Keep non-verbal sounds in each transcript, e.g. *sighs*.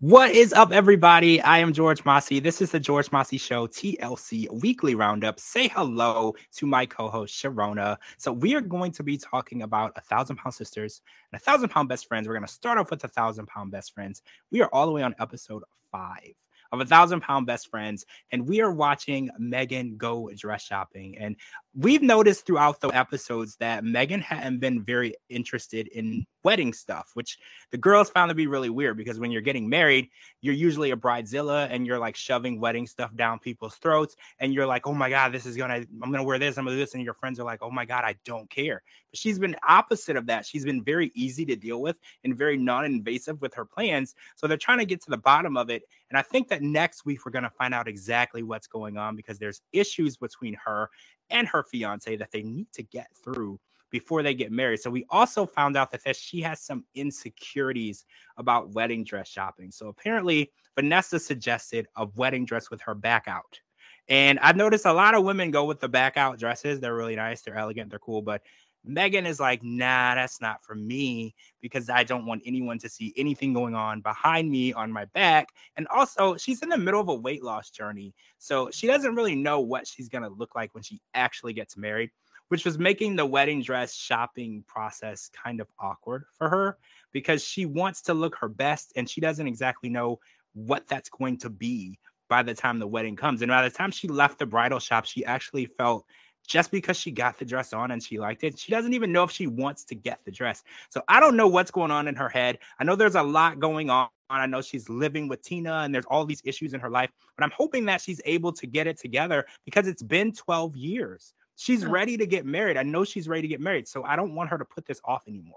What is up, everybody? I am George Mossey. This is the George Mossey Show TLC weekly roundup. Say hello to my co host, Cherona. So, we are going to be talking about a thousand pound sisters and a thousand pound best friends. We're going to start off with a thousand pound best friends. We are all the way on episode five of a thousand pound best friends, and we are watching Megan go dress shopping. And we've noticed throughout the episodes that Megan hadn't been very interested in wedding stuff, which the girls found to be really weird because when you're getting married, you're usually a bridezilla and you're like shoving wedding stuff down people's throats. And you're like, oh my God, this is gonna, I'm gonna wear this, I'm gonna do this. And your friends are like, oh my God, I don't care. But she's been opposite of that. She's been very easy to deal with and very non invasive with her plans. So they're trying to get to the bottom of it. And I think that next week we're gonna find out exactly what's going on because there's issues between her and her fiance that they need to get through before they get married. So we also found out that, that she has some insecurities about wedding dress shopping. So apparently Vanessa suggested a wedding dress with her back out. And I've noticed a lot of women go with the back out dresses. They're really nice, they're elegant, they're cool, but Megan is like, nah, that's not for me because I don't want anyone to see anything going on behind me on my back. And also, she's in the middle of a weight loss journey. So she doesn't really know what she's going to look like when she actually gets married which was making the wedding dress shopping process kind of awkward for her because she wants to look her best and she doesn't exactly know what that's going to be by the time the wedding comes. And by the time she left the bridal shop, she actually felt just because she got the dress on and she liked it, she doesn't even know if she wants to get the dress. So I don't know what's going on in her head. I know there's a lot going on. I know she's living with Tina and there's all these issues in her life, but I'm hoping that she's able to get it together because it's been 12 years. She's ready to get married. I know she's ready to get married. So I don't want her to put this off anymore.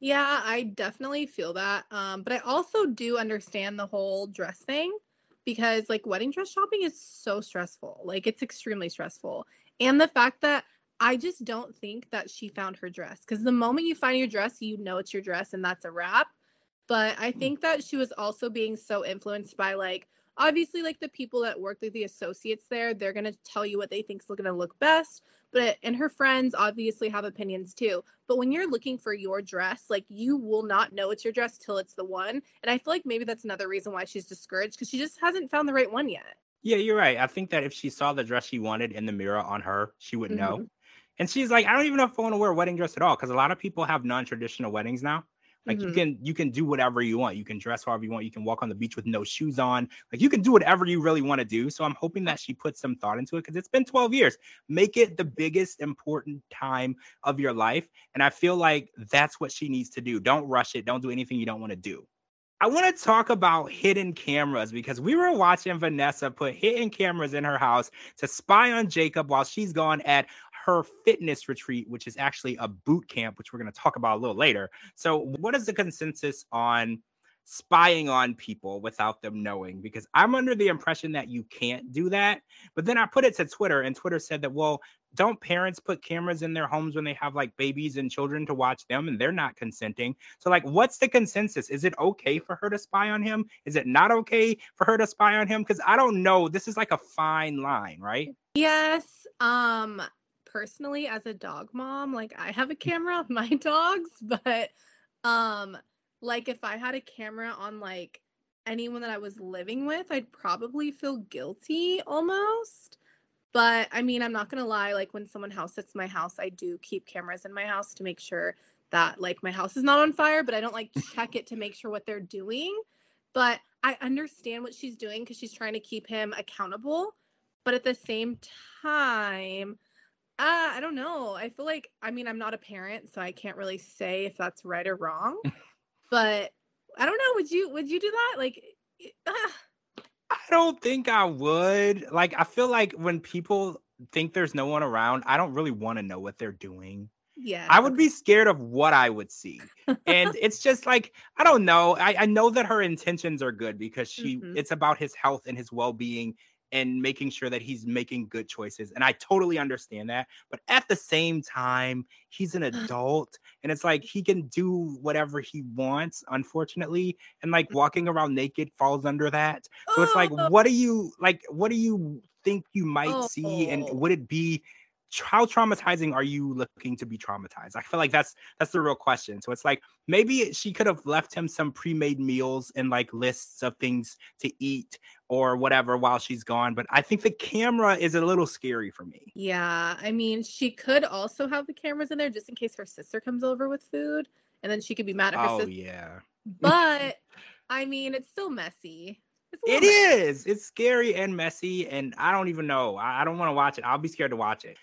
Yeah, I definitely feel that. Um, but I also do understand the whole dress thing because like wedding dress shopping is so stressful. Like it's extremely stressful. And the fact that I just don't think that she found her dress because the moment you find your dress, you know it's your dress and that's a wrap. But I mm. think that she was also being so influenced by like obviously like the people that work like the associates there they're going to tell you what they think is going to look best but and her friends obviously have opinions too but when you're looking for your dress like you will not know it's your dress till it's the one and i feel like maybe that's another reason why she's discouraged because she just hasn't found the right one yet yeah you're right i think that if she saw the dress she wanted in the mirror on her she would mm-hmm. know and she's like i don't even know if i want to wear a wedding dress at all because a lot of people have non-traditional weddings now like mm-hmm. you can you can do whatever you want. You can dress however you want. You can walk on the beach with no shoes on. Like you can do whatever you really want to do. So I'm hoping that she puts some thought into it because it's been 12 years. Make it the biggest important time of your life. And I feel like that's what she needs to do. Don't rush it. Don't do anything you don't want to do. I want to talk about hidden cameras because we were watching Vanessa put hidden cameras in her house to spy on Jacob while she's gone at her fitness retreat, which is actually a boot camp, which we're going to talk about a little later. So, what is the consensus on spying on people without them knowing? Because I'm under the impression that you can't do that. But then I put it to Twitter, and Twitter said that, well, don't parents put cameras in their homes when they have like babies and children to watch them and they're not consenting? So, like, what's the consensus? Is it okay for her to spy on him? Is it not okay for her to spy on him? Because I don't know. This is like a fine line, right? Yes. Um, personally as a dog mom, like I have a camera of my *laughs* dogs, but um like if I had a camera on like anyone that I was living with, I'd probably feel guilty almost. But I mean, I'm not gonna lie, like when someone house sits my house, I do keep cameras in my house to make sure that like my house is not on fire, but I don't like *laughs* check it to make sure what they're doing. But I understand what she's doing because she's trying to keep him accountable. But at the same time, uh, I don't know. I feel like I mean I'm not a parent, so I can't really say if that's right or wrong. *laughs* but I don't know. Would you would you do that? Like uh. I don't think I would. Like I feel like when people think there's no one around, I don't really want to know what they're doing. Yeah. I would be scared of what I would see. and *laughs* it's just like, I don't know. I, I know that her intentions are good because she mm-hmm. it's about his health and his well-being and making sure that he's making good choices. And I totally understand that. But at the same time, he's an adult and it's like he can do whatever he wants, unfortunately. And like mm. walking around naked falls under that. So it's like, oh. what do you like? What do you think you might see? And oh. would it be how traumatizing are you looking to be traumatized? I feel like that's that's the real question. So it's like maybe she could have left him some pre-made meals and like lists of things to eat or whatever while she's gone. But I think the camera is a little scary for me. Yeah, I mean, she could also have the cameras in there just in case her sister comes over with food, and then she could be mad at her sister. oh, sister. yeah. But I mean, it's still messy. It's it is. It's scary and messy, and I don't even know. I, I don't want to watch it. I'll be scared to watch it.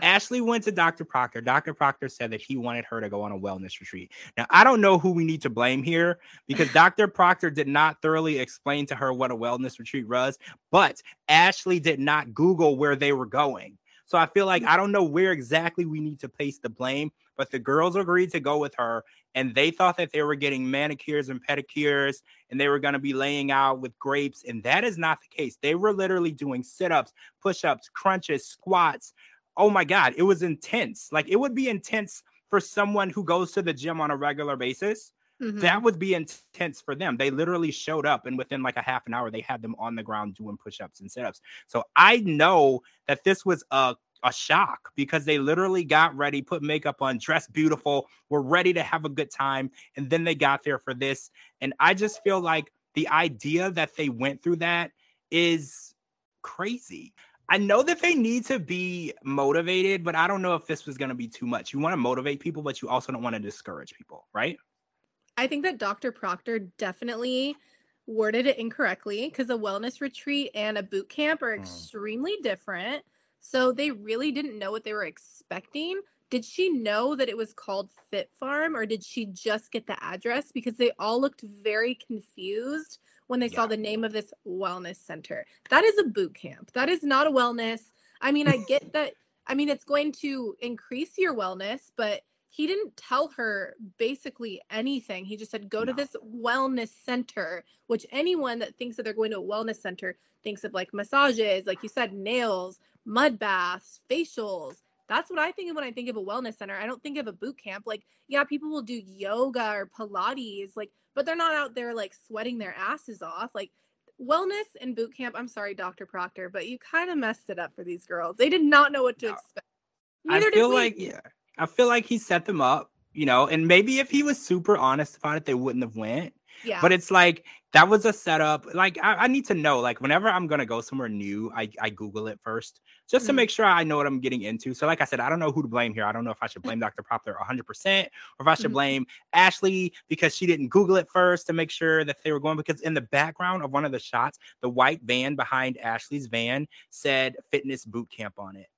Ashley went to Dr. Proctor. Dr. Proctor said that he wanted her to go on a wellness retreat. Now, I don't know who we need to blame here because *laughs* Dr. Proctor did not thoroughly explain to her what a wellness retreat was, but Ashley did not Google where they were going. So I feel like mm. I don't know where exactly we need to place the blame, but the girls agreed to go with her and they thought that they were getting manicures and pedicures and they were going to be laying out with grapes and that is not the case. They were literally doing sit-ups, push-ups, crunches, squats, oh my God, it was intense. Like it would be intense for someone who goes to the gym on a regular basis. Mm-hmm. That would be intense for them. They literally showed up and within like a half an hour, they had them on the ground doing push ups and sit ups. So I know that this was a a shock because they literally got ready, put makeup on, dressed beautiful, were ready to have a good time. And then they got there for this. And I just feel like the idea that they went through that is crazy. I know that they need to be motivated, but I don't know if this was going to be too much. You want to motivate people, but you also don't want to discourage people, right? I think that Dr. Proctor definitely worded it incorrectly because a wellness retreat and a boot camp are hmm. extremely mm. different. So they really didn't know what they were expecting. Did she know that it was called Fit Farm or did she just get the address? Because they all looked very confused when they yeah. saw the name of this wellness center. That is a boot camp. That is not a wellness. I mean, I get *laughs* that. I mean, it's going to increase your wellness, but he didn't tell her basically anything. He just said, go no. to this wellness center, which anyone that thinks that they're going to a wellness center thinks of like massages, like you said, nails, mud baths, facials. That's what I think of when I think of a wellness center. I don't think of a boot camp. Like, yeah, people will do yoga or Pilates, like but they're not out there like sweating their asses off. Like wellness and boot camp. I'm sorry, Dr. Proctor, but you kind of messed it up for these girls. They did not know what to no. expect. Neither I feel like yeah, I feel like he set them up, you know, and maybe if he was super honest about it, they wouldn't have went. Yeah. But it's like that was a setup. Like I, I, need to know. Like whenever I'm gonna go somewhere new, I, I Google it first just mm-hmm. to make sure I know what I'm getting into. So, like I said, I don't know who to blame here. I don't know if I should *laughs* blame Dr. Proctor 100 percent or if I should mm-hmm. blame Ashley because she didn't Google it first to make sure that they were going. Because in the background of one of the shots, the white van behind Ashley's van said fitness boot camp on it.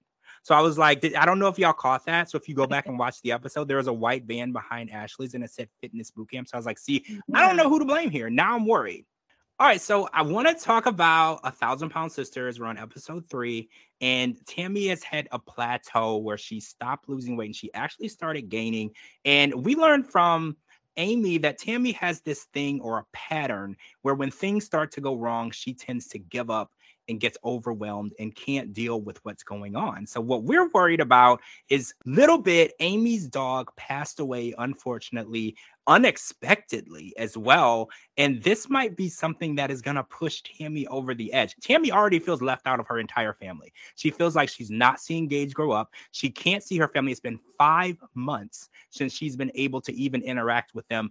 So I was like, I don't know if y'all caught that. So if you go back and watch the episode, there was a white van behind Ashley's and it said fitness bootcamp. So I was like, see, I don't know who to blame here. Now I'm worried. All right, so I want to talk about a thousand pound sisters. We're on episode three, and Tammy has had a plateau where she stopped losing weight and she actually started gaining. And we learned from Amy that Tammy has this thing or a pattern where when things start to go wrong, she tends to give up and gets overwhelmed and can't deal with what's going on. So what we're worried about is little bit Amy's dog passed away unfortunately unexpectedly as well and this might be something that is going to push Tammy over the edge. Tammy already feels left out of her entire family. She feels like she's not seeing Gage grow up. She can't see her family. It's been 5 months since she's been able to even interact with them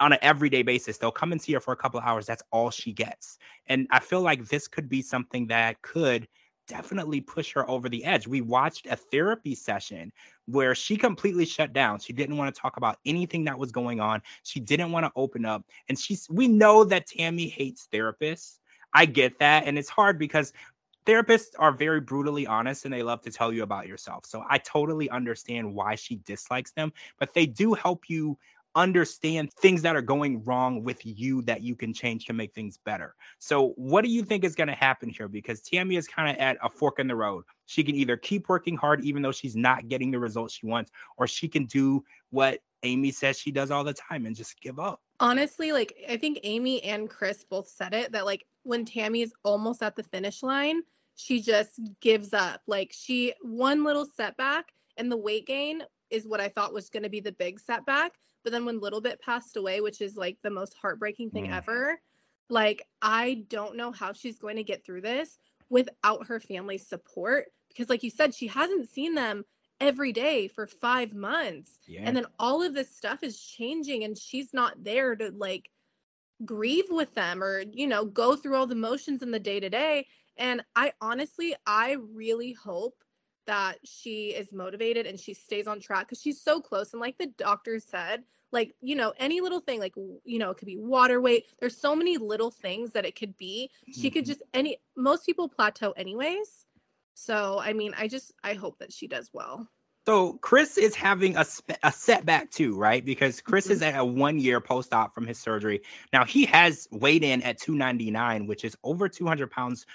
on an everyday basis. They'll come and see her for a couple hours. That's all she gets. And I feel like this could be something that could definitely push her over the edge. We watched a therapy session where she completely shut down. She didn't want to talk about anything that was going on. She didn't want to open up. And she's we know that Tammy hates therapists. I get that. And it's hard because therapists are very brutally honest and they love to tell you about yourself. So I totally understand why she dislikes them, but they do help you understand things that are going wrong with you that you can change to make things better. So, what do you think is going to happen here? Because Tammy is kind of at a fork in the road. She can either keep working hard, even though she's not getting the results she wants, or she can do what Amy says she does all the time and just give up. Honestly, like, I think Amy and Chris both said it that, like, when Tammy is almost at the finish line, she just gives up. Like, she, one little setback and the weight gain is what I thought was going to be the big setback but then when Little Bit passed away, which is like the most heartbreaking thing mm. ever, like I don't know how she's going to get through this without her family's support because like you said she hasn't seen them every day for 5 months yeah. and then all of this stuff is changing and she's not there to like grieve with them or you know go through all the motions in the day to day and i honestly i really hope that she is motivated and she stays on track because she's so close and like the doctor said like you know any little thing like you know it could be water weight there's so many little things that it could be she could mm-hmm. just any most people plateau anyways so i mean i just i hope that she does well so Chris is having a, a setback too, right? Because Chris mm-hmm. is at a one year post op from his surgery. Now he has weighed in at 299, which is over 200 pounds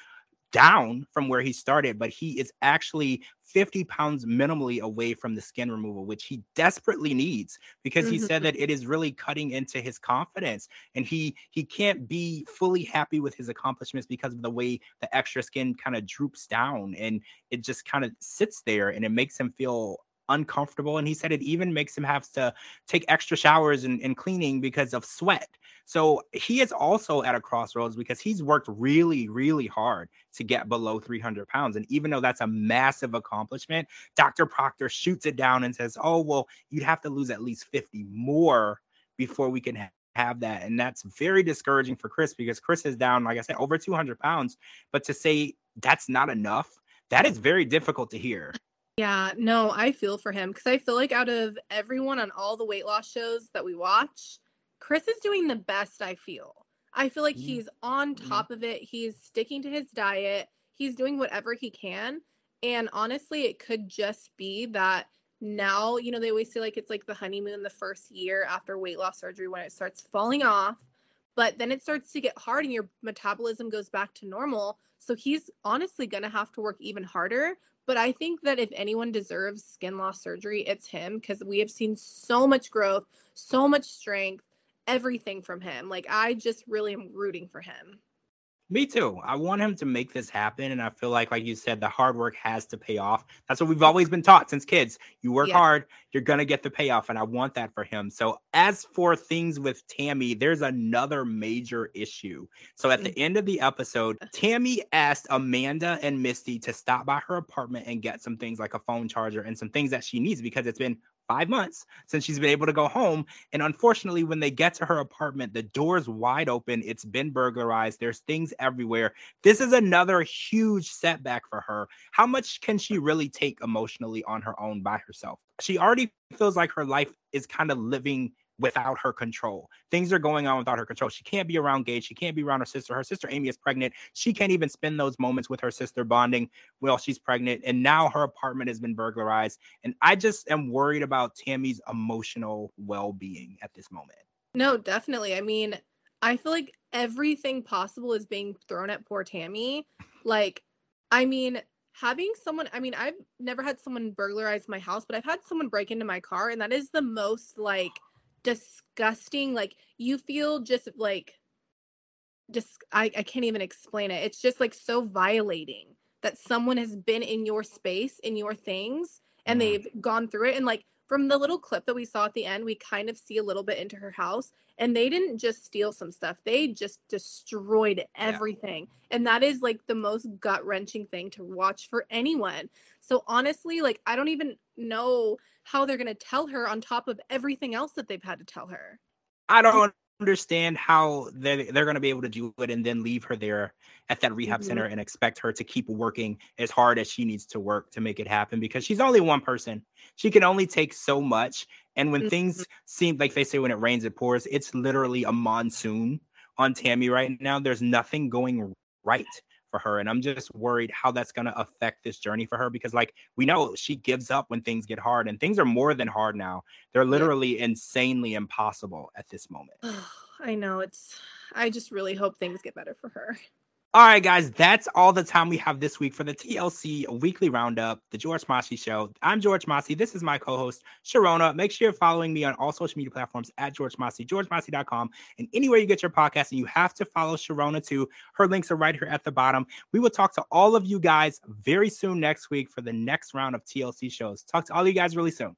down from where he started, but he is actually 50 pounds minimally away from the skin removal, which he desperately needs because he mm-hmm. said that it is really cutting into his confidence and he he can't be fully happy with his accomplishments because of the way the extra skin kind of droops down and it just kind of sits there and it makes him feel uncomfortable. And he said it even makes him have to take extra showers and, and cleaning because of sweat. So he is also at a crossroads because he's worked really, really hard to get below 300 pounds. And even though that's a massive accomplishment, Dr. Proctor shoots it down and says, oh, well, you'd have to lose at least 50 more before we can ha- have that. And that's very discouraging for Chris because Chris is down, like I said, over 200 pounds. But to say that's not enough, that is very difficult to hear. Yeah, no, I feel for him because I feel like out of everyone on all the weight loss shows that we watch, Chris is doing the best, I feel. I feel like mm-hmm. he's on mm-hmm. top of it. He's sticking to his diet. He's doing whatever he can. And honestly, it could just be that now, you know, they always say like it's like the honeymoon the first year after weight loss surgery when it starts falling off, but then it starts to get hard and your metabolism goes back to normal. So he's honestly going to have to work even harder. But I think that if anyone deserves skin loss surgery, it's him because we have seen so much growth, so much strength, everything from him. Like, I just really am rooting for him. Me too. I want him to make this happen. And I feel like, like you said, the hard work has to pay off. That's what we've always been taught since kids. You work yeah. hard, you're going to get the payoff. And I want that for him. So, as for things with Tammy, there's another major issue. So, at the mm. end of the episode, Tammy asked Amanda and Misty to stop by her apartment and get some things like a phone charger and some things that she needs because it's been five months since she's been able to go home. And unfortunately, when they get to her apartment, the door's wide open. It's been burglarized. There's things everywhere. This is another huge setback for her. How much can she really take emotionally on her own by herself? She already feels like her life is kind of living without her control. Things are going on without her control. She can't be around Gage. She can't be around her sister. Her sister Amy is pregnant. She can't even spend those moments with her sister bonding while she's pregnant. And now her apartment has been burglarized. And I just am worried about Tammy's emotional well being at this moment. No, definitely. I mean, I feel like everything possible is being thrown at poor Tammy. Like, I mean, having someone, I mean, I've never had someone burglarize my house, but I've had someone break into my car, and that is the most like disgusting. Like you feel just like just I, I can't even explain it. It's just like so violating that someone has been in your space, in your things, and mm-hmm. they've gone through it. And like from the little clip that we saw at the end, we kind of see a little bit into her house. And they didn't just steal some stuff, they just destroyed everything. Yeah. And that is like the most gut wrenching thing to watch for anyone. So honestly, like I don't even know how they're going to tell her on top of everything else that they've had to tell her. I don't understand how they're, they're going to be able to do it and then leave her there at that rehab mm-hmm. center and expect her to keep working as hard as she needs to work to make it happen because she's only one person. She can only take so much. And when mm-hmm. things seem like they say when it rains, it pours, it's literally a monsoon on Tammy right now. There's nothing going right for her. And I'm just worried how that's going to affect this journey for her because, like, we know she gives up when things get hard, and things are more than hard now. They're literally yeah. insanely impossible at this moment. *sighs* I know. It's, I just really hope things get better for her. All right, guys, that's all the time we have this week for the TLC Weekly Roundup, the George Mossey Show. I'm George Mossey. This is my co-host, Cherona. Make sure you're following me on all social media platforms at George Mossey, georgemossey.com, and anywhere you get your podcast. And you have to follow Cherona too. Her links are right here at the bottom. We will talk to all of you guys very soon next week for the next round of TLC shows. Talk to all you guys really soon.